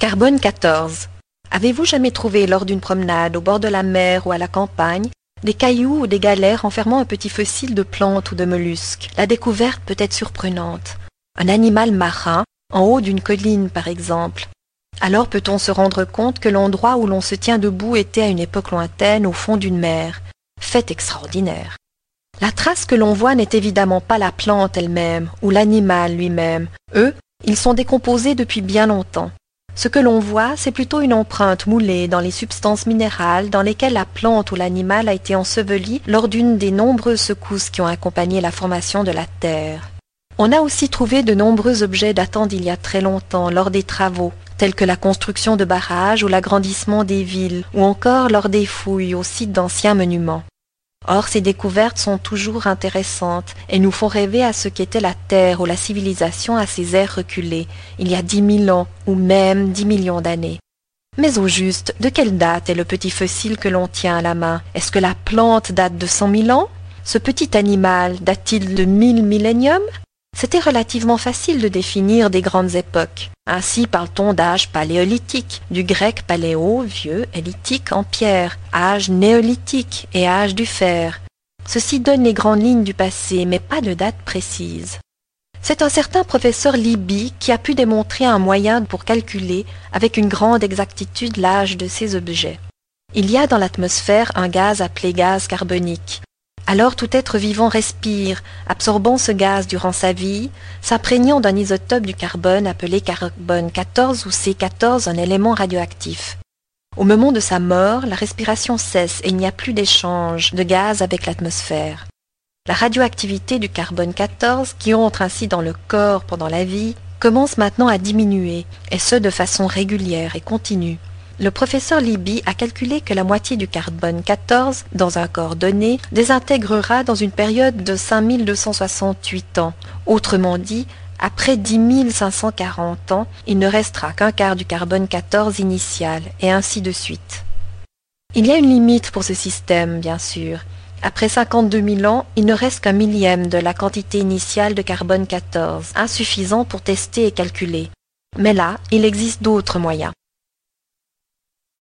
Carbone 14. Avez-vous jamais trouvé lors d'une promenade au bord de la mer ou à la campagne des cailloux ou des galères renfermant un petit fossile de plante ou de mollusque La découverte peut être surprenante. Un animal marin, en haut d'une colline par exemple. Alors peut-on se rendre compte que l'endroit où l'on se tient debout était à une époque lointaine au fond d'une mer? Fait extraordinaire. La trace que l'on voit n'est évidemment pas la plante elle-même ou l'animal lui-même. Eux, ils sont décomposés depuis bien longtemps. Ce que l'on voit, c'est plutôt une empreinte moulée dans les substances minérales dans lesquelles la plante ou l'animal a été enseveli lors d'une des nombreuses secousses qui ont accompagné la formation de la Terre. On a aussi trouvé de nombreux objets datant d'il y a très longtemps lors des travaux, tels que la construction de barrages ou l'agrandissement des villes, ou encore lors des fouilles au site d'anciens monuments. Or, ces découvertes sont toujours intéressantes et nous font rêver à ce qu'était la Terre ou la civilisation à ses ères reculées, il y a dix mille ans ou même dix millions d'années. Mais au juste, de quelle date est le petit fossile que l'on tient à la main? Est-ce que la plante date de cent mille ans? Ce petit animal date-t-il de mille milléniums? C'était relativement facile de définir des grandes époques. Ainsi parle-t-on d'âge paléolithique, du grec paléo, vieux, et en pierre, âge néolithique et âge du fer. Ceci donne les grandes lignes du passé, mais pas de date précise. C'est un certain professeur Libby qui a pu démontrer un moyen pour calculer avec une grande exactitude l'âge de ces objets. Il y a dans l'atmosphère un gaz appelé gaz carbonique. Alors tout être vivant respire, absorbant ce gaz durant sa vie, s'imprégnant d'un isotope du carbone appelé carbone 14 ou C14, un élément radioactif. Au moment de sa mort, la respiration cesse et il n'y a plus d'échange de gaz avec l'atmosphère. La radioactivité du carbone 14, qui entre ainsi dans le corps pendant la vie, commence maintenant à diminuer, et ce de façon régulière et continue. Le professeur Libby a calculé que la moitié du carbone 14 dans un corps donné désintégrera dans une période de 5268 ans. Autrement dit, après 10 540 ans, il ne restera qu'un quart du carbone 14 initial, et ainsi de suite. Il y a une limite pour ce système, bien sûr. Après 52 000 ans, il ne reste qu'un millième de la quantité initiale de carbone 14, insuffisant pour tester et calculer. Mais là, il existe d'autres moyens.